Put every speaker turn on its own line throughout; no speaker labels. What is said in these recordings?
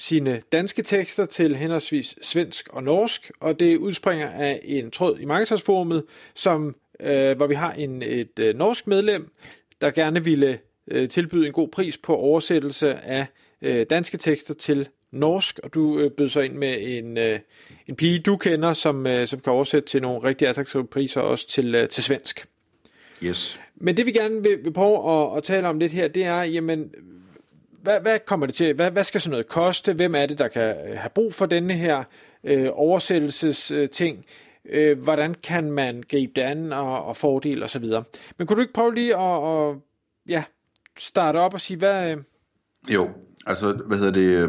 sine danske tekster til henholdsvis svensk og norsk, og det udspringer af en tråd i Marketersforumet, som, øh, hvor vi har en, et øh, norsk medlem, der gerne ville øh, tilbyde en god pris på oversættelse af øh, danske tekster til norsk, og du øh, bød så ind med en, øh, en pige, du kender, som, øh, som kan oversætte til nogle rigtig attraktive priser, også til, øh, til svensk.
Yes.
Men det vi gerne vil, vil prøve at, at tale om lidt her, det er, jamen, hvad, hvad kommer det til? Hvad, hvad skal sådan noget koste? Hvem er det, der kan øh, have brug for denne her øh, oversættelsesting? Øh, hvordan kan man gribe det an og, og fordele osv.? Men kunne du ikke prøve lige at, at ja, starte op og sige, hvad... Øh...
Jo, altså, hvad hedder det... Øh,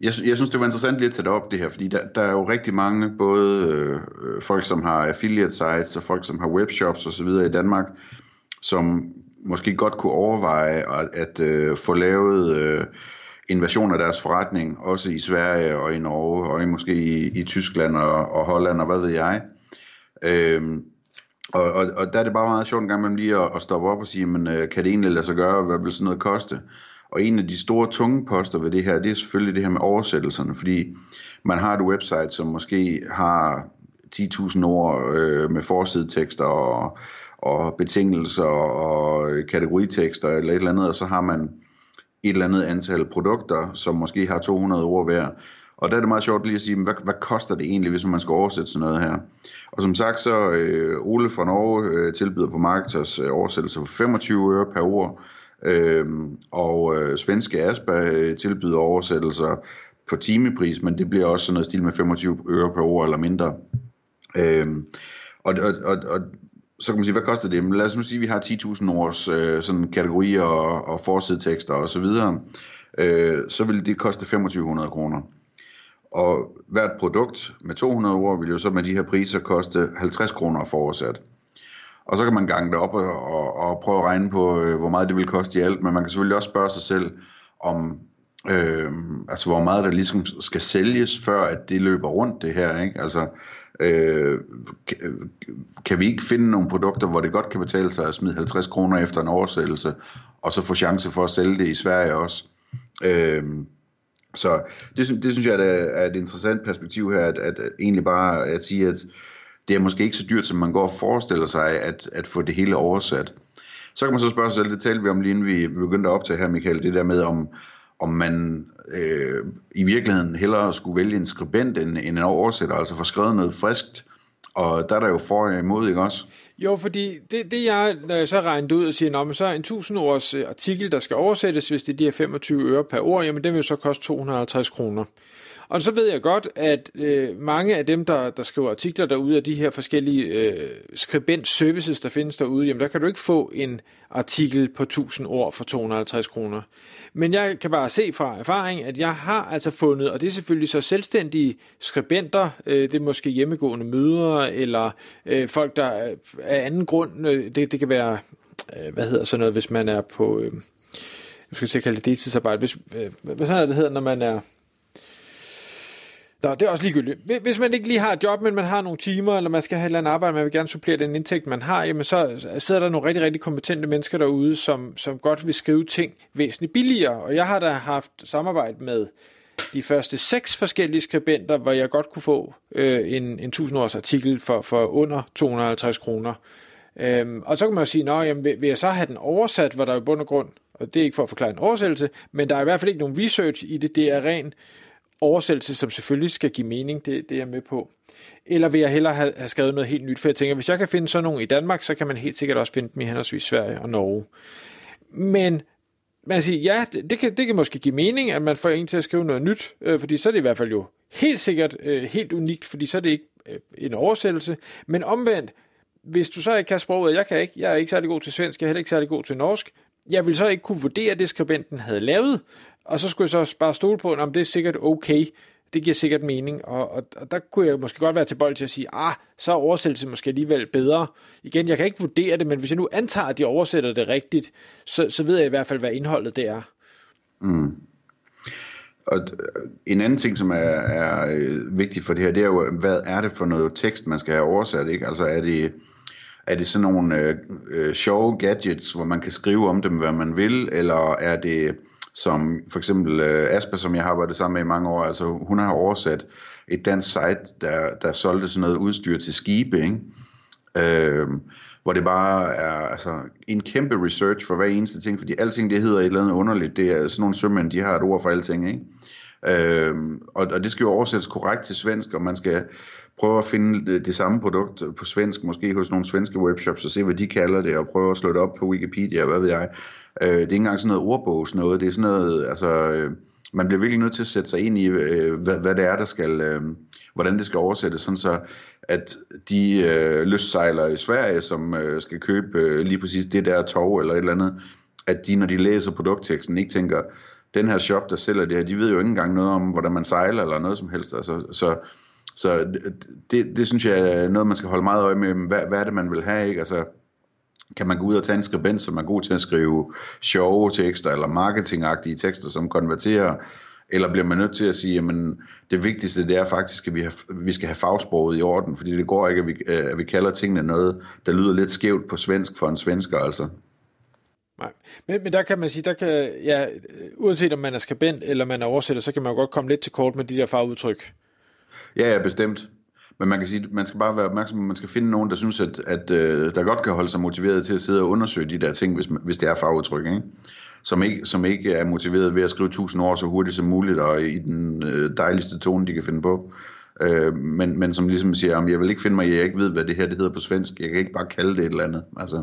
jeg, jeg synes, det var interessant lige at tage det op, det her, fordi der, der er jo rigtig mange, både øh, folk, som har affiliate sites, og folk, som har webshops osv. i Danmark, som måske godt kunne overveje at, at øh, få lavet øh, en version af deres forretning, også i Sverige og i Norge, og i, måske i, i Tyskland og, og Holland og hvad ved jeg. Øhm, og, og, og der er det bare meget sjovt en gang imellem lige at, at stoppe op og sige, men øh, kan det egentlig lade sig gøre, hvad vil sådan noget koste? Og en af de store tunge poster ved det her, det er selvfølgelig det her med oversættelserne, fordi man har et website, som måske har 10.000 ord øh, med forsidetekster og, og betingelser og øh, kategoritekster eller et eller andet, og så har man et eller andet antal produkter, som måske har 200 ord hver. Og der er det meget sjovt lige at sige, hvad, hvad koster det egentlig, hvis man skal oversætte sådan noget her? Og som sagt, så øh, Ole fra Norge øh, tilbyder på Marketers øh, oversættelse for 25 øre per ord, øh, og øh, svenske Aspa øh, tilbyder oversættelser på timepris, men det bliver også sådan noget stil med 25 øre per ord eller mindre. Øh, og, og, og, og så kan man sige, hvad koster det? Men lad os nu sige, at vi har 10.000 års øh, sådan kategorier og, og forsidetekster og så videre. Øh, så vil det koste 2500 kroner. Og hvert produkt med 200 ord vil jo så med de her priser koste 50 kroner forudsat. Og så kan man gange det op og, og, og prøve at regne på, øh, hvor meget det vil koste i alt. Men man kan selvfølgelig også spørge sig selv, om øh, altså hvor meget der ligesom skal sælges, før at det løber rundt det her. Ikke? Altså, øh, kan vi ikke finde nogle produkter, hvor det godt kan betale sig at smide 50 kroner efter en oversættelse, og så få chance for at sælge det i Sverige også. Øh, så det, det synes jeg er et interessant perspektiv her, at, at, at egentlig bare at sige, at det er måske ikke så dyrt, som man går og forestiller sig, at, at få det hele oversat. Så kan man så spørge sig selv, det talte vi om lige inden vi begyndte at optage her, Michael, det der med, om, om man øh, i virkeligheden hellere skulle vælge en skribent end, end en oversætter, altså få skrevet noget friskt, og der er der jo for og imod, ikke også?
Jo, fordi det, det jeg, når jeg så regnede ud og siger, men så er en 1000 års øh, artikel, der skal oversættes, hvis det er de her 25 øre per ord, jamen den vil jo så koste 250 kroner. Og så ved jeg godt, at øh, mange af dem, der, der skriver artikler derude af de her forskellige øh, skribent-services, der findes derude, jamen der kan du ikke få en artikel på 1000 ord for 250 kroner. Men jeg kan bare se fra erfaring, at jeg har altså fundet, og det er selvfølgelig så selvstændige skribenter, øh, det er måske hjemmegående mødre, eller øh, folk, der øh, af anden grund, øh, det, det kan være, øh, hvad hedder sådan noget, hvis man er på, øh, jeg skal til at kalde det deltidsarbejde, hvis, øh, hvad sådan er det hedder, når man er, Nå, det er også ligegyldigt. Hvis man ikke lige har et job, men man har nogle timer, eller man skal have et eller andet arbejde, man vil gerne supplere den indtægt, man har, jamen så sidder der nogle rigtig, rigtig kompetente mennesker derude, som, som godt vil skrive ting væsentligt billigere. Og jeg har da haft samarbejde med de første seks forskellige skribenter, hvor jeg godt kunne få øh, en, en 1000 års artikel for, for under 250 kroner. Øhm, og så kan man jo sige, at vil, vil jeg så have den oversat, hvor der er i bund og grund, og det er ikke for at forklare en oversættelse, men der er i hvert fald ikke nogen research i det, det er ren oversættelse, som selvfølgelig skal give mening, det, det er jeg med på. Eller vil jeg hellere have, have skrevet noget helt nyt, for jeg tænker, hvis jeg kan finde sådan nogle i Danmark, så kan man helt sikkert også finde dem i henholdsvis Sverige og Norge. Men man siger, ja, det, det, kan, det kan måske give mening, at man får en til at skrive noget nyt, øh, fordi så er det i hvert fald jo helt sikkert øh, helt unikt, fordi så er det ikke øh, en oversættelse. Men omvendt, hvis du så ikke kan sproget, jeg kan ikke, jeg er ikke særlig god til svensk, jeg er heller ikke særlig god til norsk, jeg vil så ikke kunne vurdere det, skribenten havde lavet, og så skulle jeg så bare stole på, om det er sikkert okay, Det giver sikkert mening, og, og, og der kunne jeg måske godt være til bold til at sige, ah, så er oversættelse måske alligevel bedre. Igen, jeg kan ikke vurdere det, men hvis jeg nu antager, at de oversætter det rigtigt, så, så ved jeg i hvert fald, hvad indholdet det er.
Mm. Og en anden ting, som er, er vigtig vigtigt for det her, det er jo, hvad er det for noget tekst, man skal have oversat, ikke? Altså er det, er det sådan nogle øh, øh, sjove gadgets, hvor man kan skrive om dem, hvad man vil, eller er det som for eksempel øh, Asper, som jeg har arbejdet sammen med i mange år, altså hun har oversat et dansk site, der, der solgte sådan noget udstyr til skibe, ikke? Øh, hvor det bare er altså, en kæmpe research for hver eneste ting, fordi alting det hedder et eller andet underligt, det er sådan nogle sømænd, de har et ord for alting, ikke? Øhm, og, og det skal jo oversættes korrekt til svensk, og man skal prøve at finde det, det samme produkt på svensk, måske hos nogle svenske webshops, og se, hvad de kalder det, og prøve at slå det op på Wikipedia, hvad ved jeg. Øh, det er ikke engang sådan noget ordbogs noget, det er sådan noget, altså, øh, man bliver virkelig nødt til at sætte sig ind i, øh, hvad, hvad det er, der skal, øh, hvordan det skal oversættes, sådan så, at de øh, lystsejlere i Sverige, som øh, skal købe øh, lige præcis det der tog eller et eller andet, at de, når de læser produktteksten, ikke tænker, den her shop, der sælger det her, de ved jo ikke engang noget om, hvordan man sejler eller noget som helst. Altså, så så det, det synes jeg er noget, man skal holde meget øje med. Hvad, hvad er det, man vil have? Ikke? Altså, kan man gå ud og tage en skribent, som er god til at skrive sjove tekster eller marketingagtige tekster, som konverterer, eller bliver man nødt til at sige, at det vigtigste det er faktisk, at vi, har, vi skal have fagsproget i orden, fordi det går ikke, at vi, øh, at vi kalder tingene noget, der lyder lidt skævt på svensk for en svensker, altså.
Nej, men, men der kan man sige, der kan, ja, uanset om man er skabent eller man er oversætter, så kan man jo godt komme lidt til kort med de der fagudtryk.
Ja, ja, bestemt. Men man kan sige, man skal bare være opmærksom, at man skal finde nogen, der synes, at, at øh, der godt kan holde sig motiveret til at sidde og undersøge de der ting, hvis, hvis det er fagudtryk, ikke? Som, ikke, som ikke er motiveret ved at skrive tusind år så hurtigt som muligt, og i den øh, dejligste tone, de kan finde på. Øh, men, men som ligesom siger, om jeg vil ikke finde mig, jeg ikke ved, hvad det her det hedder på svensk. Jeg kan ikke bare kalde det et eller andet. Altså,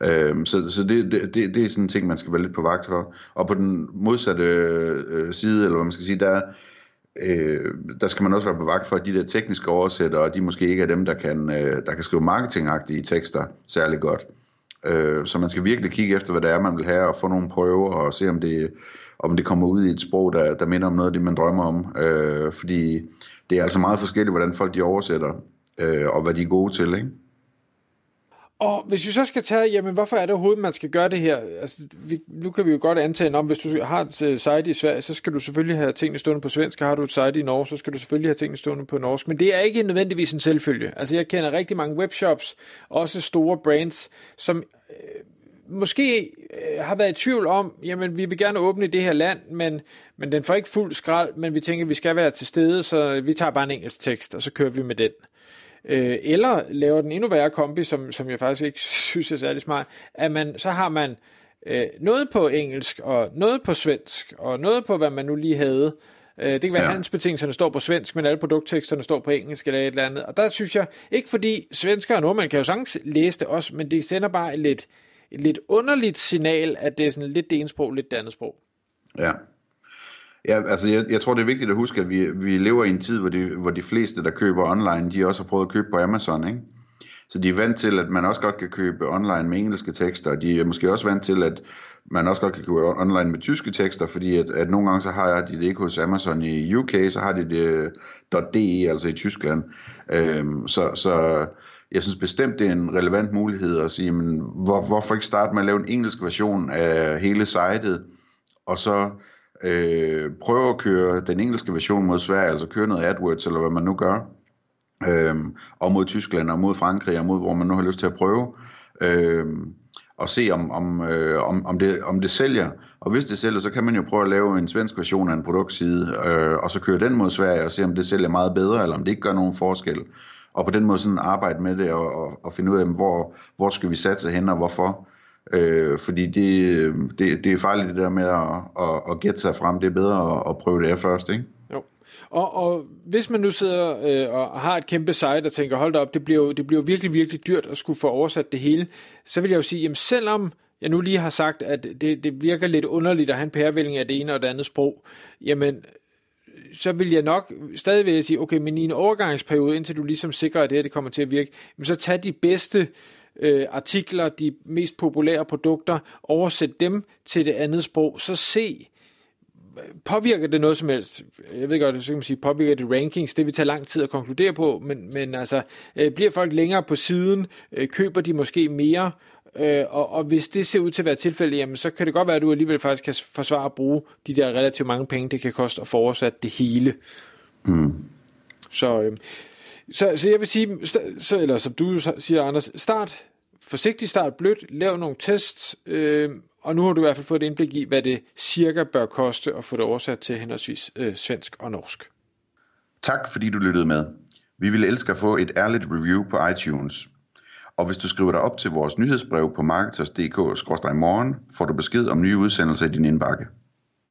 Øh, så så det, det, det, det er sådan en ting, man skal være lidt på vagt for. Og på den modsatte øh, side, eller hvad man skal sige, der øh, der skal man også være på vagt for, at de der tekniske oversættere, de måske ikke er dem, der kan, øh, der kan skrive marketingagtige tekster særlig godt. Øh, så man skal virkelig kigge efter, hvad det er, man vil have, og få nogle prøver, og se, om det, om det kommer ud i et sprog, der, der minder om noget af det, man drømmer om. Øh, fordi det er altså meget forskelligt, hvordan folk de oversætter, øh, og hvad de er gode til, ikke?
Og hvis vi så skal tage, jamen hvorfor er det overhovedet, man skal gøre det her? Altså, vi, nu kan vi jo godt antage, om hvis du har et øh, site i Sverige, så skal du selvfølgelig have tingene stående på svensk, har du et site i Norge, så skal du selvfølgelig have tingene stående på norsk. Men det er ikke nødvendigvis en selvfølge. Altså jeg kender rigtig mange webshops, også store brands, som øh, måske øh, har været i tvivl om, jamen vi vil gerne åbne i det her land, men, men den får ikke fuld skrald, men vi tænker, vi skal være til stede, så vi tager bare en engelsk tekst, og så kører vi med den. Øh, eller laver den endnu værre kombi, som, som jeg faktisk ikke synes er særlig smart, at man, så har man øh, noget på engelsk, og noget på svensk, og noget på, hvad man nu lige havde. Øh, det kan være, ja. handelsbetingelserne står på svensk, men alle produktteksterne står på engelsk eller et eller andet. Og der synes jeg, ikke fordi svensker og nordmænd kan jo sagtens læse det også, men det sender bare et lidt, et lidt underligt signal, at det er sådan lidt det ene sprog, lidt det andet sprog.
Ja, Ja, altså jeg, jeg tror det er vigtigt at huske, at vi, vi lever i en tid, hvor de, hvor de fleste, der køber online, de også har prøvet at købe på Amazon, ikke? Så de er vant til, at man også godt kan købe online med engelske tekster, og de er måske også vant til, at man også godt kan købe online med tyske tekster, fordi at, at nogle gange så har jeg de det ikke hos Amazon i UK, så har de det øh, .de, altså i Tyskland. Øhm, så, så jeg synes bestemt, det er en relevant mulighed at sige, men hvor, hvorfor ikke starte med at lave en engelsk version af hele sitet, og så øh, prøve at køre den engelske version mod Sverige, altså køre noget AdWords, eller hvad man nu gør, øh, og mod Tyskland, og mod Frankrig, og mod hvor man nu har lyst til at prøve, øh, og se om, om, øh, om, om, det, om det sælger. Og hvis det sælger, så kan man jo prøve at lave en svensk version af en produktside, øh, og så køre den mod Sverige, og se om det sælger meget bedre, eller om det ikke gør nogen forskel. Og på den måde sådan arbejde med det, og, og, og finde ud af, hvor, hvor skal vi satse hen, og hvorfor. Øh, fordi det, øh, det, det er farligt det der med at, at, at gætte sig frem. Det er bedre at, at prøve det af først, ikke?
Jo. Og, og hvis man nu sidder øh, og har et kæmpe site og tænker, hold da op, det bliver, jo, det bliver jo virkelig, virkelig dyrt at skulle få oversat det hele, så vil jeg jo sige, jamen selvom jeg nu lige har sagt, at det, det virker lidt underligt at have en pærevælling af det ene og det andet sprog, jamen så vil jeg nok stadigvæk sige, okay, men i en overgangsperiode, indtil du ligesom sikrer, at det her det kommer til at virke, så tag de bedste øh, artikler, de mest populære produkter, oversæt dem til det andet sprog, så se, påvirker det noget som helst? Jeg ved godt, så kan man sige, påvirker det rankings? Det vil tage lang tid at konkludere på, men, men altså, øh, bliver folk længere på siden? Øh, køber de måske mere? Øh, og, og hvis det ser ud til at være tilfældet, jamen, så kan det godt være, at du alligevel faktisk kan forsvare at bruge de der relativt mange penge, det kan koste at få oversat det hele. Mm. Så, øh, så, så jeg vil sige, så, eller som du siger, Anders, start forsigtig start blødt, lav nogle tests, øh, og nu har du i hvert fald fået et indblik i, hvad det cirka bør koste at få det oversat til henholdsvis øh, svensk og norsk.
Tak fordi du lyttede med. Vi ville elske at få et ærligt review på iTunes. Og hvis du skriver dig op til vores nyhedsbrev på marketers.dk-morgen, får du besked om nye udsendelser i din indbakke.